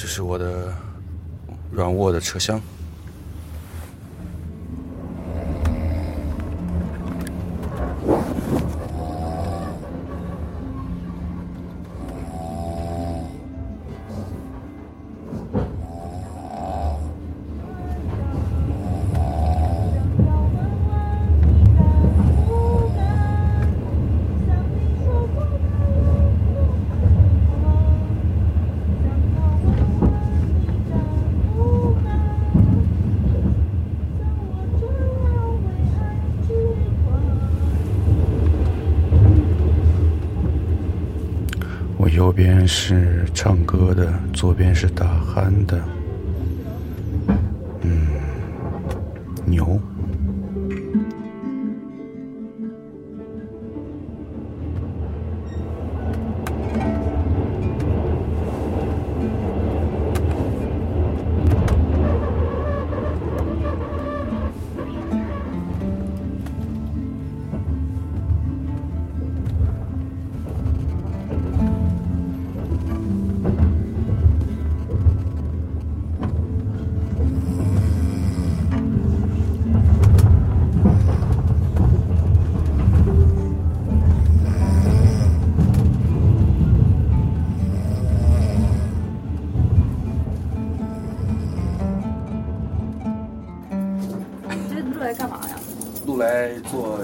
这是我的软卧的车厢。边是唱歌的，左边是打鼾的，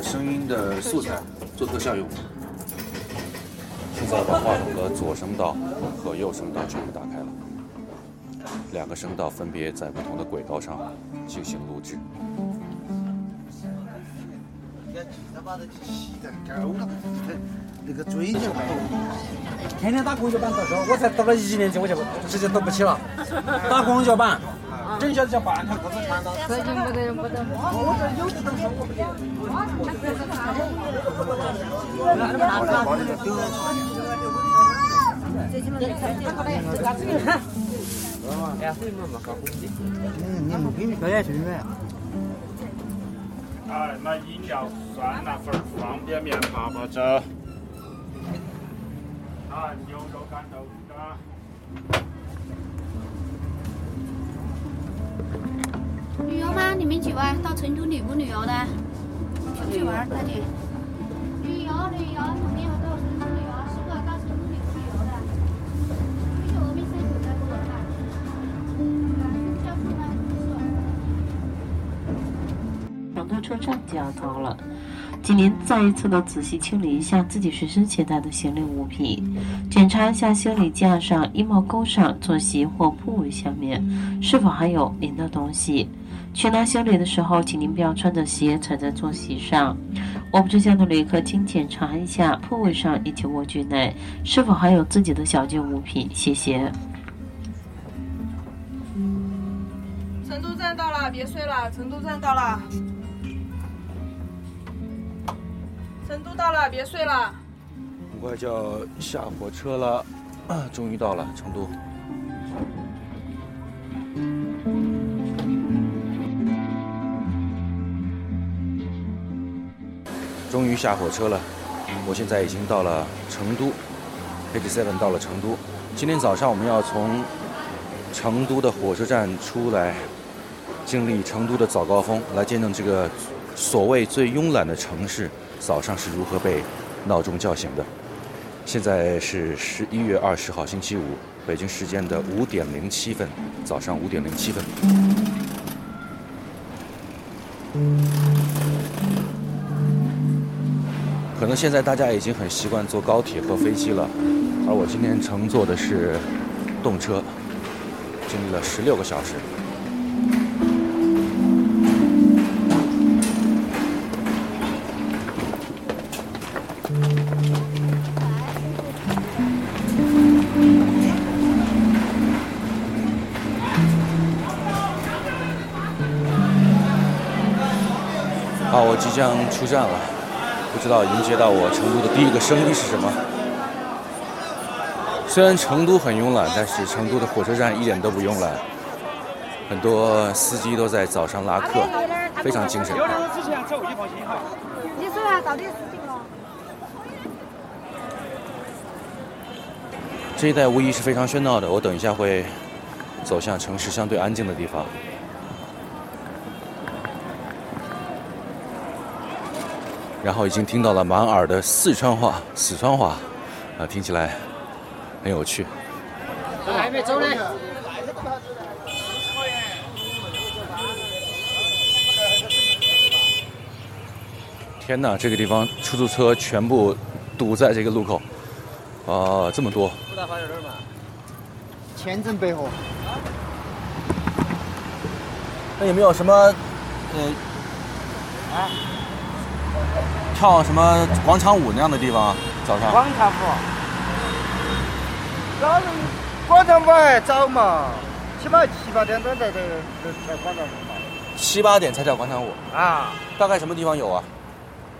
声音的素材，做特效用。现在把话筒的左声道和右声道全部打开了，两个声道分别在不同的轨道上进行录制。那个追求天天打公交板，到时候我才读了一年级，我就直接读不起了。打公交板。真晓得叫半条裤子穿到。最近不得不得。我这有的都说我不得。最近没开店，好嘞，这个这个。哎呀，什么嘛搞红的？嗯，你们给你表演训练。哎，买饮料，酸辣粉，方便面，泡泡粥。啊，牛肉干豆腐干。旅游吗？你们去玩？到成都旅不旅游的？出去玩，大姐。旅游旅游，肯定要到成都旅游，是不到成都旅不旅游的？去峨眉山走在过来成都车站就要到了。请您再一次的仔细清理一下自己随身携带的行李物品，检查一下行李架上、衣帽钩上、坐席或铺位下面是否还有您的东西。去拿行李的时候，请您不要穿着鞋踩在坐席上。我们这厢的旅客，请检查一下铺位上以及卧具内是否还有自己的小件物品。谢谢。成都站到了，别睡了。成都站到了。成都到了，别睡了。很快就要下火车了，啊，终于到了成都。终于下火车了，我现在已经到了成都，Eighty Seven 到了成都。今天早上我们要从成都的火车站出来，经历成都的早高峰，来见证这个所谓最慵懒的城市。早上是如何被闹钟叫醒的？现在是十一月二十号星期五，北京时间的五点零七分，早上五点零七分。可能现在大家已经很习惯坐高铁和飞机了，而我今天乘坐的是动车，经历了十六个小时。我即将出站了，不知道迎接到我成都的第一个声音是什么。虽然成都很慵懒，但是成都的火车站一点都不慵懒，很多司机都在早上拉客，非常精神。这一带无疑是非常喧闹的，我等一下会走向城市相对安静的地方。然后已经听到了满耳的四川话、四川话，啊，听起来很有趣。还没走呢。天哪，这个地方出租车全部堵在这个路口，啊，这么多。五大花园这儿嘛，千城百货。那有没有什么，呃，啊？跳什么广场舞那样的地方？早上广场舞，早上广场舞还早嘛，起码七八点钟在这跳广场舞嘛。七八点才跳广场舞啊？大概什么地方有啊？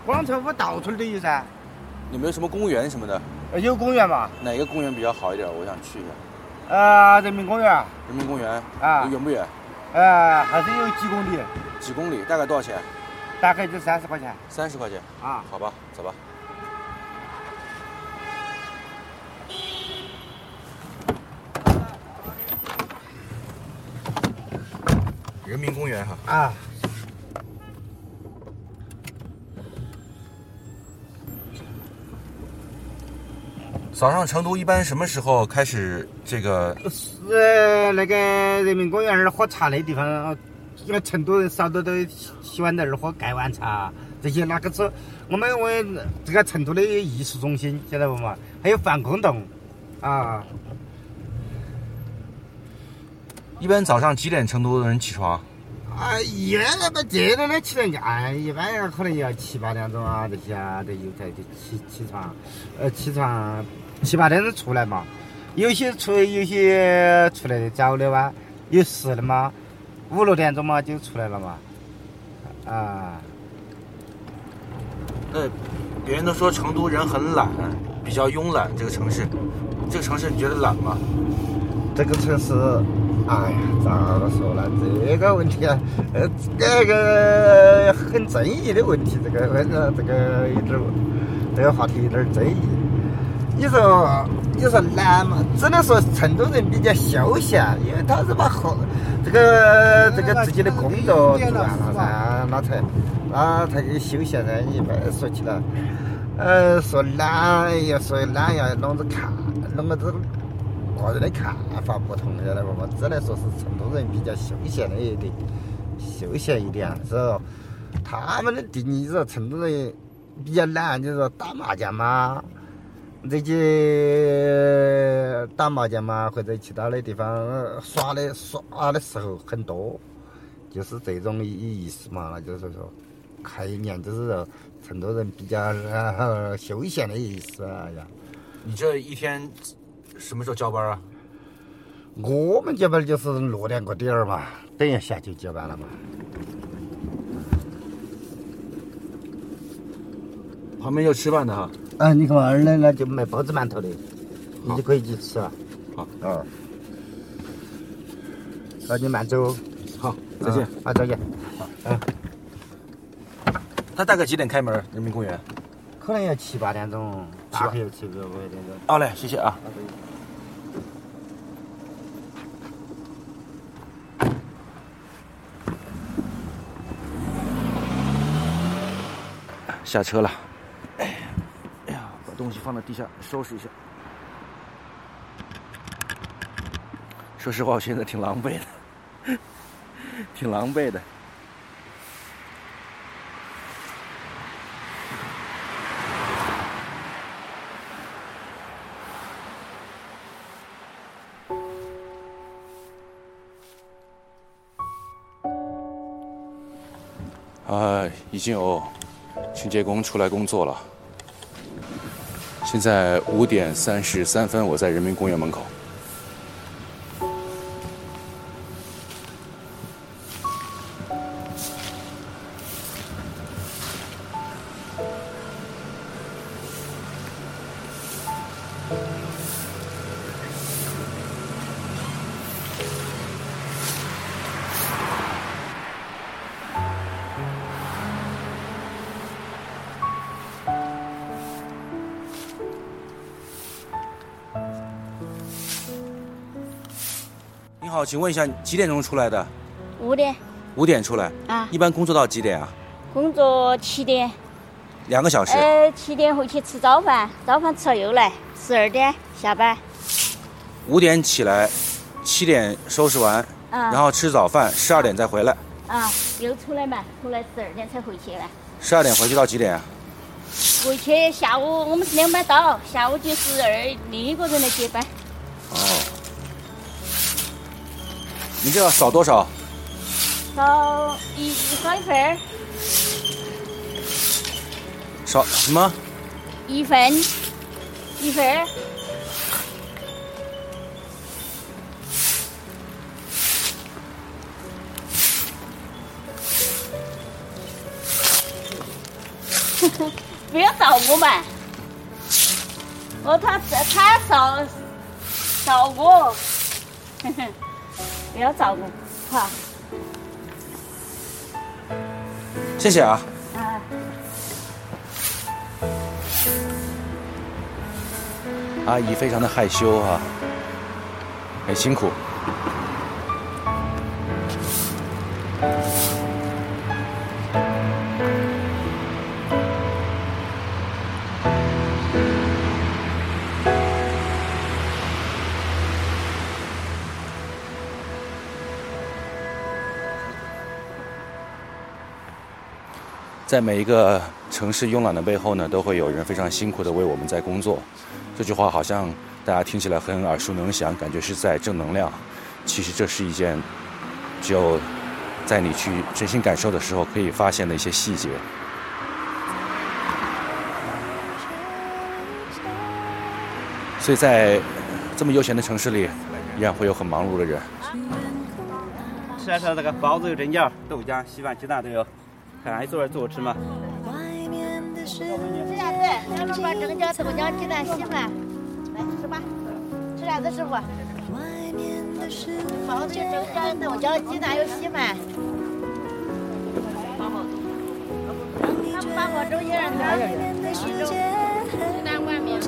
广场舞到处都有噻。有没有什么公园什么的？有公园嘛？哪个公园比较好一点？我想去一下。呃，人民公园。人民公园啊？远不远？呃，还是有几公里。几公里？大概多少钱？大概就三十块钱，三十块钱啊，好吧，走吧。人民公园哈啊。早上成都一般什么时候开始这个？呃那个人民公园那儿喝茶的地方。因为成都人少多都喜欢在那儿喝盖碗茶，这些那个是我们我这个成都的艺术中心，晓得不嘛？还有防空洞，啊。一般早上几点成都人起床？啊，一般那个这种的起来干，一般要可能要七八点钟啊这些啊这有才就起起床，呃起床七八点钟出来嘛。有些出有些出来的早的哇，有事的嘛。五六点钟嘛就出来了嘛，啊。那别人都说成都人很懒，比较慵懒。这个城市，这个城市你觉得懒吗？这个城市，哎呀，咋个说呢？这个问题啊，呃，这个很争议的问题。这个这个这个有点，这个话题有点争议。你说，你说懒嘛？只能说成都人比较休闲，因为他是把后这个这个自己的工作做完了噻，那才那才去休闲噻。一般说起了，呃，说懒要说懒要啷子看，啷个子个人的看法不同，晓得不嘛？只能说是成都人比较休闲的一点，休闲一点是吧？他们的定义是成都人比较懒，就是说打麻将嘛。这些打麻将嘛，或者其他的地方耍的耍的时候很多，就是这种意思嘛。那就是说，开年就是说，成都人比较休闲的意思啊呀。你这一天什么时候交班啊？我们交班就是六点过点儿嘛，等一下就交班了嘛。旁边有吃饭的哈。啊，你看嘛，二奶那就卖包子馒头的，你就可以去吃啊。好，啊，那你慢走。好，再见。啊，再见。好，嗯。他大概几点开门？人民公园？可能要七八点钟，大概要七个八点钟。好嘞，谢谢啊。下车了。东西放在地下收拾一下。说实话，我现在挺狼狈的，挺狼狈的。哎，已经有清洁工出来工作了。现在五点三十三分，我在人民公园门口。好，请问一下几点钟出来的？五点五点出来。啊一般工作到几点啊？工作七点，两个小时。呃，七点回去吃早饭，早饭吃了又来，十二点下班。五点起来，七点收拾完，啊然后吃早饭，十二点再回来。啊，又出来嘛，出来十二点才回去了。十二点回去到几点啊？回去下午我们是两班倒，下午就是二另一个人来接班。哦。你这要少多少？少一少一份儿，少什么？一分一份儿。不要找我嘛！哦，他他照照我，不要照顾，好谢谢啊。啊。阿姨非常的害羞啊，很辛苦。在每一个城市慵懒的背后呢，都会有人非常辛苦的为我们在工作。这句话好像大家听起来很耳熟能详，感觉是在正能量。其实这是一件只有在你去真心感受的时候可以发现的一些细节。所以在这么悠闲的城市里，依然会有很忙碌的人。吃来吃这个包子有蒸饺、豆浆、稀饭、鸡蛋都有，看一桌儿坐吃嘛。吃啥子？两碗把蒸饺、豆浆、鸡蛋、稀饭，来吃吧。吃啥子，师傅？包子、蒸饺、豆浆、鸡蛋有稀饭。他们把我蒸些让他鸡蛋灌面。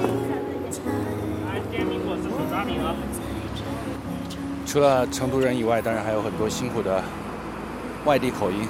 除了成都人以外，当然还有很多辛苦的外地口音。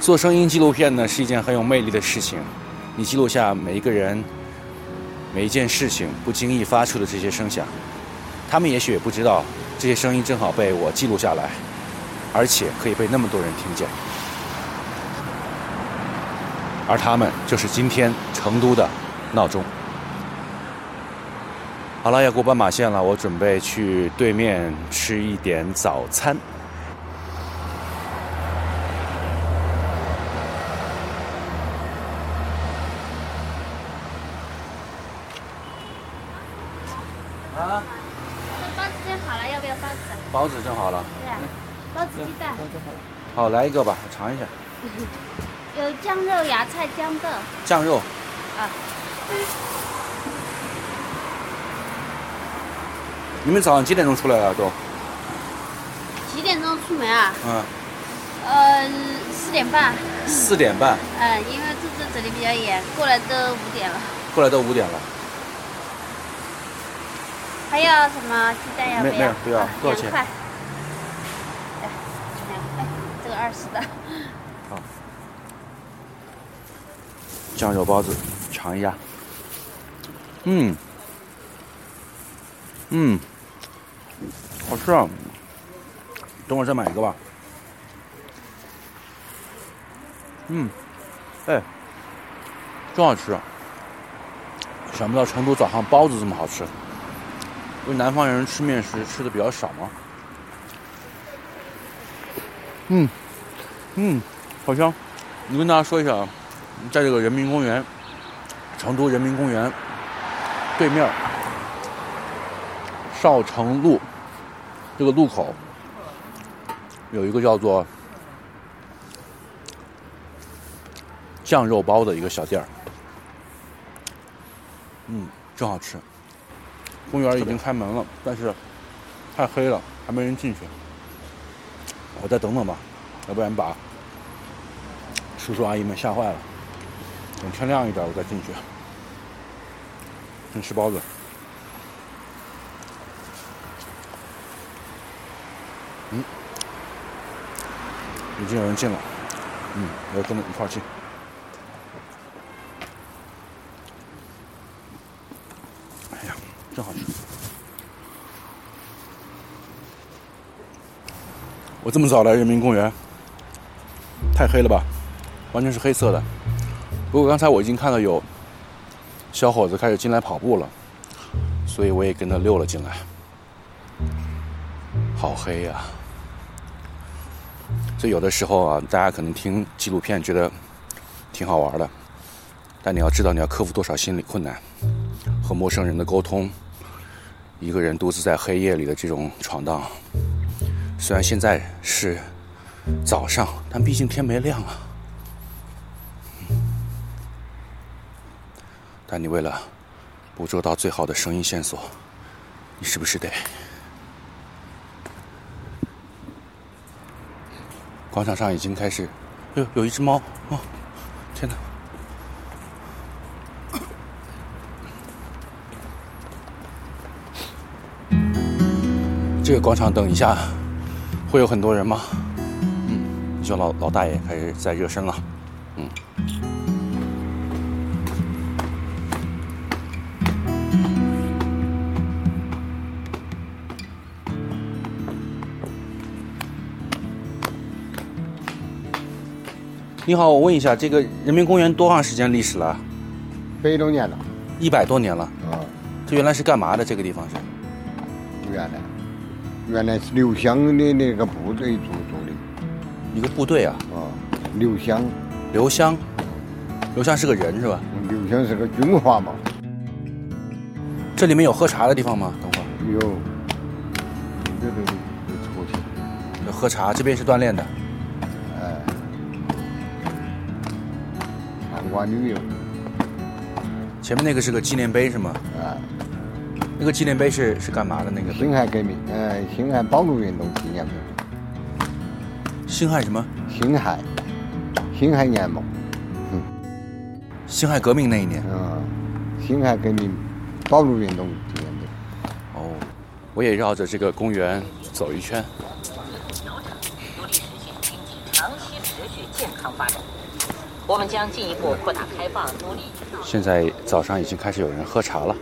做声音纪录片呢是一件很有魅力的事情，你记录下每一个人、每一件事情不经意发出的这些声响，他们也许也不知道，这些声音正好被我记录下来，而且可以被那么多人听见，而他们就是今天成都的闹钟。好了，要过斑马线了，我准备去对面吃一点早餐。啊，包子蒸好了，要不要包子？包子蒸好了，对啊，包子鸡蛋，好来一个吧，我尝一下。有酱肉、芽菜、豇豆。酱肉，啊，你们早上几点钟出来啊都？几点钟出门啊？嗯，呃，四点半。四点半，嗯，因为这这这里比较远，过来都五点了。过来都五点了。还要什么鸡蛋要不要？没没有不要啊多少钱两块二十的。酱肉包子，尝一下。嗯，嗯，好吃啊！等会儿再买一个吧。嗯，哎，真好吃。想不到成都早上包子这么好吃。因为南方人吃面食吃的比较少嘛。嗯，嗯，好香。你跟大家说一下啊，在这个人民公园，成都人民公园对面儿少城路这个路口有一个叫做酱肉包的一个小店儿，嗯，真好吃。公园已经开门了，但是太黑了，还没人进去。我再等等吧，要不然把叔叔阿姨们吓坏了。等天亮一点，我再进去。先吃包子。嗯，已经有人进了。嗯，我要跟着一块儿进。哎呀，真好吃！我这么早来人民公园，太黑了吧？完全是黑色的。不过刚才我已经看到有小伙子开始进来跑步了，所以我也跟他溜了进来。好黑呀！所以有的时候啊，大家可能听纪录片觉得挺好玩的，但你要知道你要克服多少心理困难，和陌生人的沟通，一个人独自在黑夜里的这种闯荡。虽然现在是早上，但毕竟天没亮啊。但你为了捕捉到最好的声音线索，你是不是得？广场上已经开始，哟，有一只猫哦！天哪！这个广场等一下会有很多人吗？嗯，你说老老大爷开始在热身了，嗯。你好，我问一下，这个人民公园多长时间历史了？百多年了，一百多年了。啊，这原来是干嘛的？这个地方是？原来，原来是刘湘的那个部队驻。一个部队啊？啊，刘湘。刘湘，刘湘是个人是吧？刘湘是个军阀嘛。这里面有喝茶的地方吗？等会儿。有。对对对，有抽屉。有喝茶，这边是锻炼的。哎。参观旅游。前面那个是个纪念碑是吗？啊。那个纪念碑是是干嘛的？那个？辛亥革命，呃，辛亥保路运动纪念碑。辛亥什么？辛亥，辛亥年嘛。嗯。辛亥革命那一年。嗯。辛亥革命保路运动纪念碑。哦，我也绕着这个公园走一圈。努力实现经济长期持续健康发展。我们将进一步扩大开放，努力。现在早上已经开始有人喝茶了。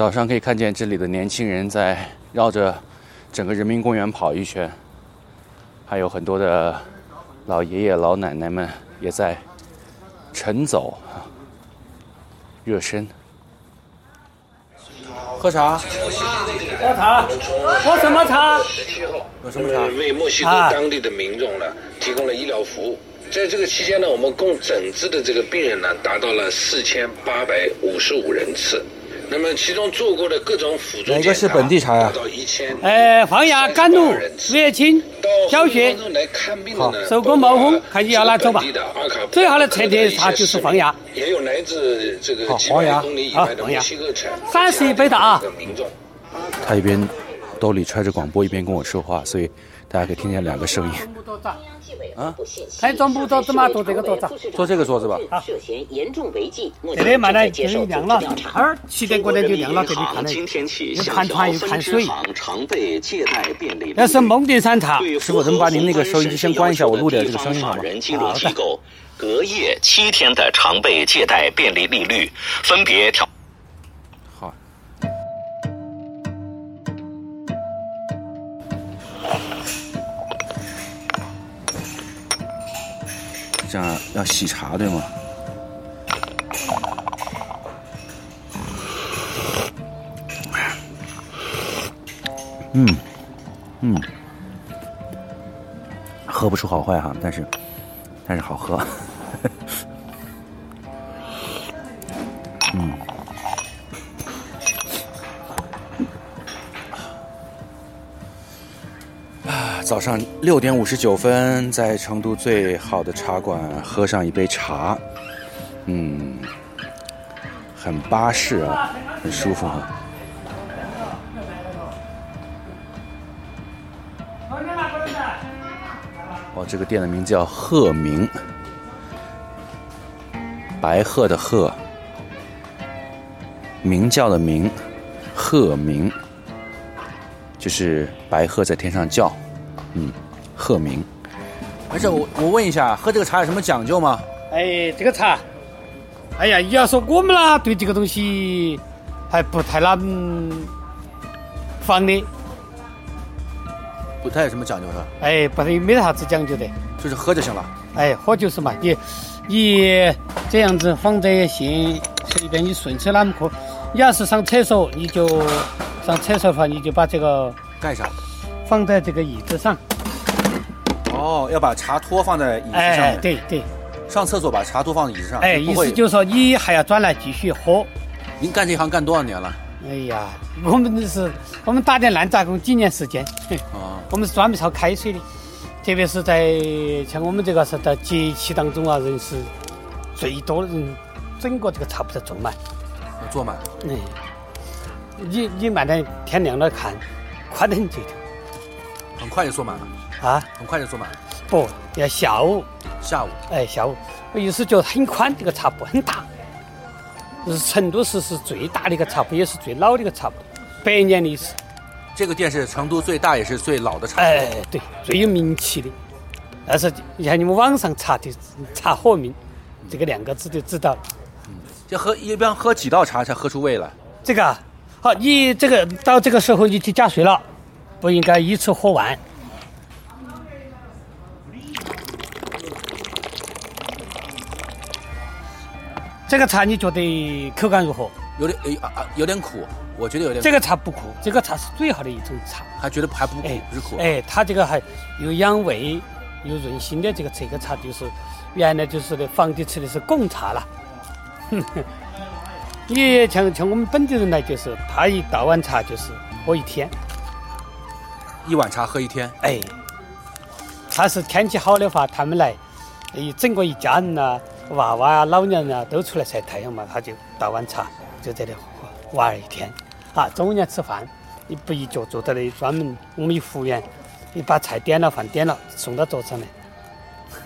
早上可以看见这里的年轻人在绕着整个人民公园跑一圈，还有很多的老爷爷老奶奶们也在晨走热身。喝茶，喝茶，喝什么茶？喝什么茶？为墨西哥当地的民众呢提供了医疗服务。在这个期间呢，我们共诊治的这个病人呢达到了四千八百五十五人次。那么其中做过的各种辅助哪个是本地茶呀？达到一千。呃，放牙、甘露、月清、小雪。好，手工冒风，看你要哪种吧。最好的特点茶就是放牙。也有来自这个几百公里以外的墨西哥产。三十一杯的啊。他一边兜里揣着广播，一边跟我说话，所以大家可以听见两个声音。啊，台中部桌子嘛，做这个桌子，做这个桌子吧。好。这里嘛呢，就亮了，二七点过来就亮了，这里看的，又看船又看水。那是蒙顶山茶。师傅，能把您那个收音机先关一下，我录点这个声音好吗？好的。隔夜七天的常备借贷便利利率，分别调。这样要洗茶对吗？嗯，嗯，喝不出好坏哈，但是，但是好喝。早上六点五十九分，在成都最好的茶馆喝上一杯茶，嗯，很巴适啊，很舒服啊。哦，这个店的名字叫鹤鸣，白鹤的鹤，鸣叫的鸣，鹤鸣，就是白鹤在天上叫，嗯，鹤鸣。没事我我问一下，喝这个茶有什么讲究吗？哎，这个茶，哎呀，你要说我们啦，对这个东西还不太那放的。不太有什么讲究是吧？哎，不太没啥子讲究的，就是喝就行了。哎，喝就是嘛，你你这样子放在先随便你顺手哪么喝。你要是上厕所，你就上厕所的话，你就把这个盖上，放在这个椅子上。哦，要把茶托放在椅子上面。哎，对对。上厕所把茶托放在椅子上。哎，意思就是说你还要转来继续喝。您干这行干多少年了？哎呀，我们是，我们打点烂杂工几年时间。啊。我们是专门烧开水的，特别是在像我们这个是在节气当中啊，人是最多的人，整个这个茶铺在坐满。要坐满。嗯。你你慢点，天亮了看，快得很这条。很快就坐满了。啊？很快就坐满了。不要下午。下午。哎，下午。我意思就很宽，这个茶铺很大。是成都市是最大的一个茶铺，也是最老的一个茶铺，百年历史。这个店是成都最大也是最老的茶铺。哎，对，最有名气的。但是你看你们网上查的“查和名”这个两个字就知道了。嗯，就喝一般喝几道茶才喝出味来？这个好，你这个到这个时候你去加水了，不应该一次喝完。这个茶你觉得口感如何？有点诶啊啊，有点苦，我觉得有点。这个茶不苦，这个茶是最好的一种茶。还觉得还不苦，不是苦。哎，它这个还又养胃又润心的这个这个茶，就是原来就是的皇帝吃的是贡茶了。你像像我们本地人来，就是他一倒碗茶就是喝一天，一碗茶喝一天。哎，他是天气好的话，他们来一整个一家人呐。娃娃啊，老娘啊，都出来晒太阳嘛，他就倒碗茶，就在那玩一天。啊，中午要吃饭，你不一脚坐在那里，专门我们有服务员，你把菜点了，饭点了，送到桌上来。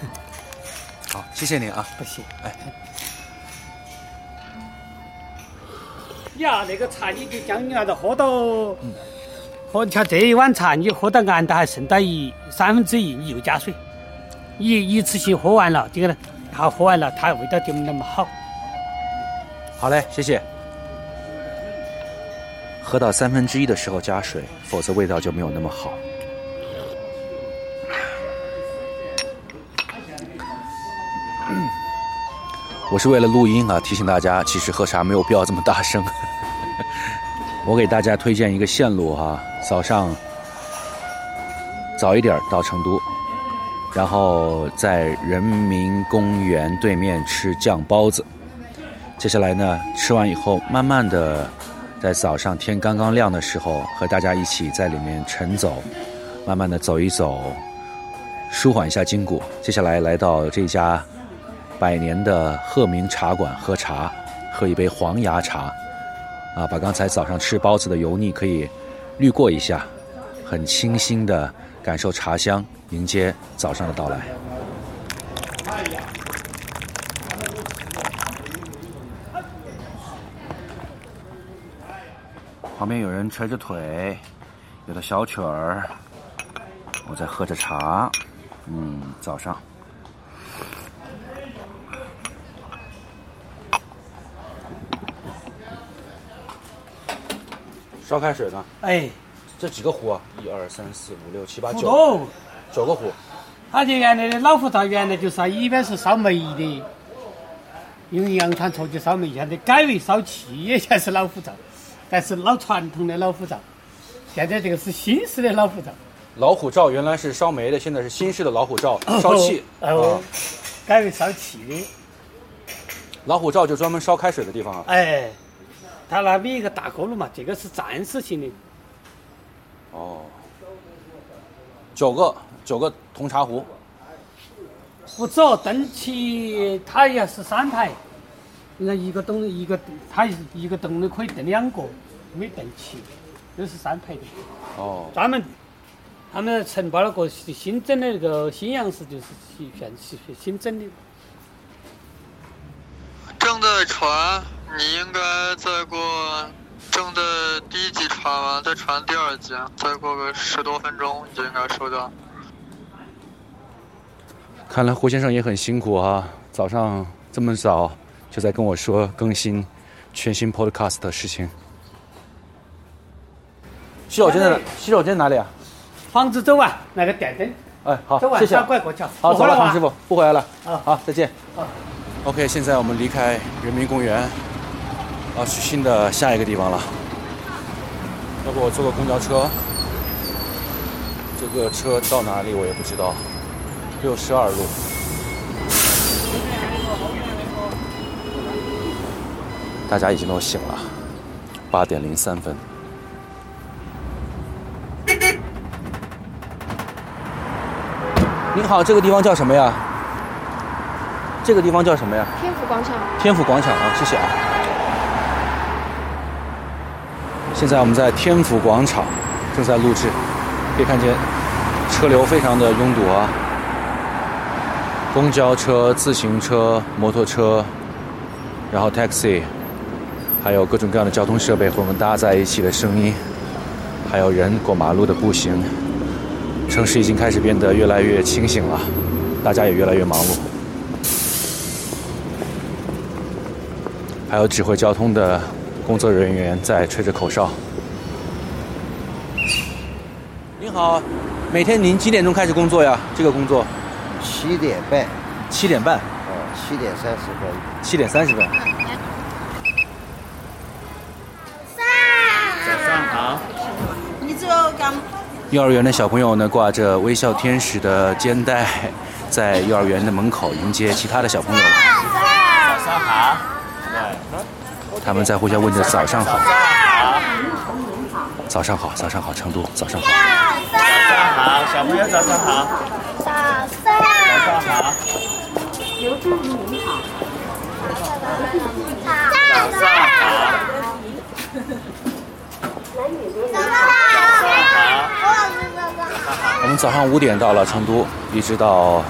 好，谢谢你啊，不谢。哎，呀，那个茶你就将你拿着喝到，喝像这一碗茶，你喝到按到还剩到一三分之一，你又加水，一一次性喝完了，这个呢。好，喝完了，它味道就没那么好。好嘞，谢谢。喝到三分之一的时候加水，否则味道就没有那么好。我是为了录音啊，提醒大家，其实喝茶没有必要这么大声。我给大家推荐一个线路哈，早上早一点到成都。然后在人民公园对面吃酱包子。接下来呢，吃完以后，慢慢的在早上天刚刚亮的时候，和大家一起在里面晨走，慢慢的走一走，舒缓一下筋骨。接下来来到这家百年的鹤鸣茶馆喝茶，喝一杯黄芽茶，啊，把刚才早上吃包子的油腻可以滤过一下，很清新的感受茶香。迎接早上的到来。旁边有人捶着腿，有的小曲儿，我在喝着茶。嗯，早上。烧开水呢？哎，这几个壶啊？一二三四五六七八九，九个壶。它就原来的老虎灶，原来就是一边是烧煤的，用洋船戳去烧煤，现在改为烧气，也算是老虎灶，但是老传统的老虎灶。现在这个是新式的老虎灶。老虎灶原来是烧煤的，现在是新式的老虎灶，烧气。哦，改为烧气的。老虎灶就专门烧开水的地方啊。哎，它那边一个大锅炉嘛，这个是暂时性的。哦。九个九个铜茶壶，不走灯起，它也是三排，那一个灯一个它一个灯的可以炖两个，没炖起，都是三排的。哦。专门，他们承包了个新整的那个新阳市，就是一片新新整的。正在传，你应该再过。正在第一集传完，再传第二集，再过个十多分钟你就应该收到。看来胡先生也很辛苦啊，早上这么早就在跟我说更新全新 Podcast 的事情。洗手间在洗手间哪里啊？房子走啊那个电灯。哎，好，谢谢。拐过桥。好，走了，黄师傅，不回来了。啊，好，再见。啊。OK，现在我们离开人民公园。要去新的下一个地方了，要不我坐个公交车？这个车到哪里我也不知道。六十二路，大家已经都醒了，八点零三分。您好，这个地方叫什么呀？这个地方叫什么呀？天府广场。天府广场啊，谢谢啊。现在我们在天府广场正在录制，可以看见车流非常的拥堵啊，公交车、自行车、摩托车，然后 taxi，还有各种各样的交通设备混搭在一起的声音，还有人过马路的步行，城市已经开始变得越来越清醒了，大家也越来越忙碌，还有指挥交通的。工作人员在吹着口哨。您好，每天您几点钟开始工作呀？这个工作？七点半。七点半。哦，七点三十分。七点三十分。早上好。幼儿园的小朋友呢，挂着微笑天使的肩带，在幼儿园的门口迎接其他的小朋友。早上好。他们在互相问着早上好，早上好，早上好，成都早上好，早上好，小朋友早上好，早上早上好，刘志宇你好，早上好，早上好，早上好，我们早上五点到了成都，一直到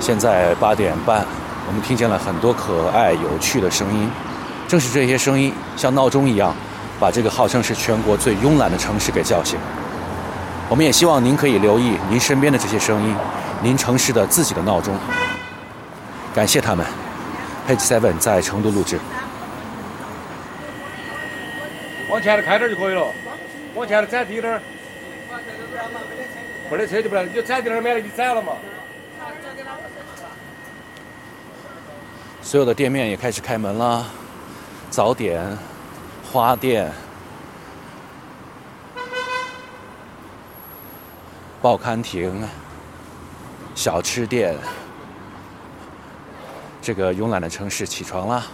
现在八点半，我们听见了很多可爱有趣的声音。正是这些声音，像闹钟一样，把这个号称是全国最慵懒的城市给叫醒。我们也希望您可以留意您身边的这些声音，您城市的自己的闹钟。感谢他们，Page Seven 在成都录制。往前头开点就可以了，往前头窄低点儿。没得车就不来，你就踩低点儿，免得你窄了嘛。所有的店面也开始开门了。早点、花店、报刊亭、小吃店，这个慵懒的城市起床啦！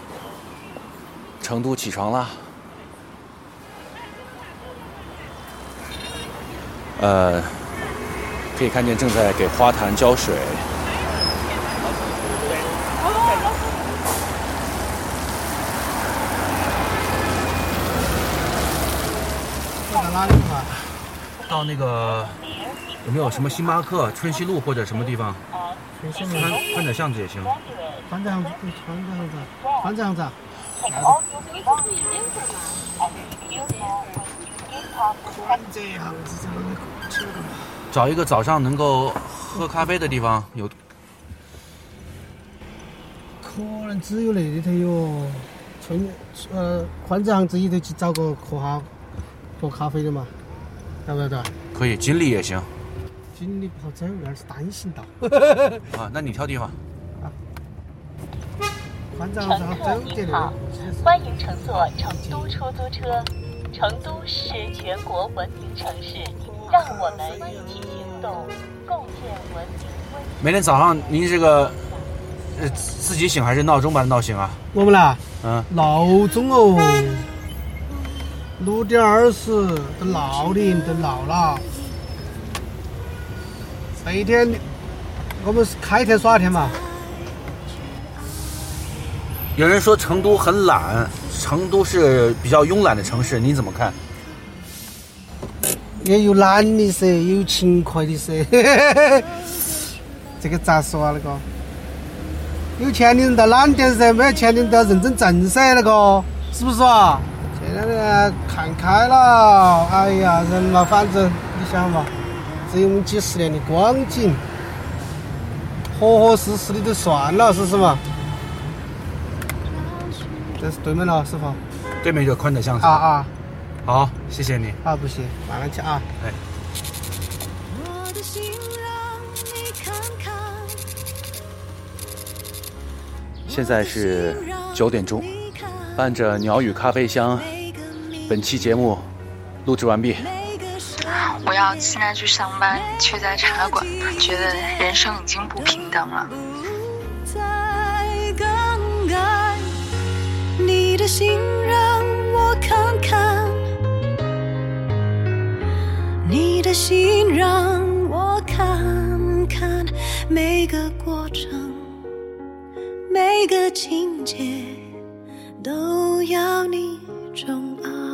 成都起床啦！呃，可以看见正在给花坛浇水。到那个有没有什么星巴克、春熙路或者什么地方？春熙宽宽窄巷子也行。宽窄巷子，宽窄巷子，宽窄巷子。找一个早上能够喝咖啡的地方，有可能只有那里头有春呃宽窄巷子里头去找个喝下喝咖啡的嘛，对不对？可以，锦里也行。锦里不好走，那儿是单行道。啊，那你挑地方。宽窄巷子好。欢迎乘坐成都出租车。成都是全国文明城市，让我们一起行动，共建文明。每天早上您这个呃自己醒还是闹钟把它闹醒啊？我们啦，嗯，闹钟哦，六点二十都闹铃都闹了。这一天我们是开天耍一天嘛。有人说成都很懒。成都是比较慵懒的城市，你怎么看？也有懒的噻，也有勤快的噻。这个咋说啊？那个有钱的人到懒点噻，没有钱的人都要认真挣噻，那个是不是啊？这两年看开了，哎呀，人嘛，反正你想嘛，只有我们几十年的光景，合合适适的就算了，是不是嘛？这是对面了，师傅。对面就宽窄巷子。啊啊，好，谢谢你。啊，不行，慢慢去啊。哎。现在是九点钟，伴着鸟语咖啡香，本期节目录制完毕。我要现在去上班，却在茶馆，觉得人生已经不平等了。你的心让我看看，你的心让我看看，每个过程，每个情节，都要你宠爱。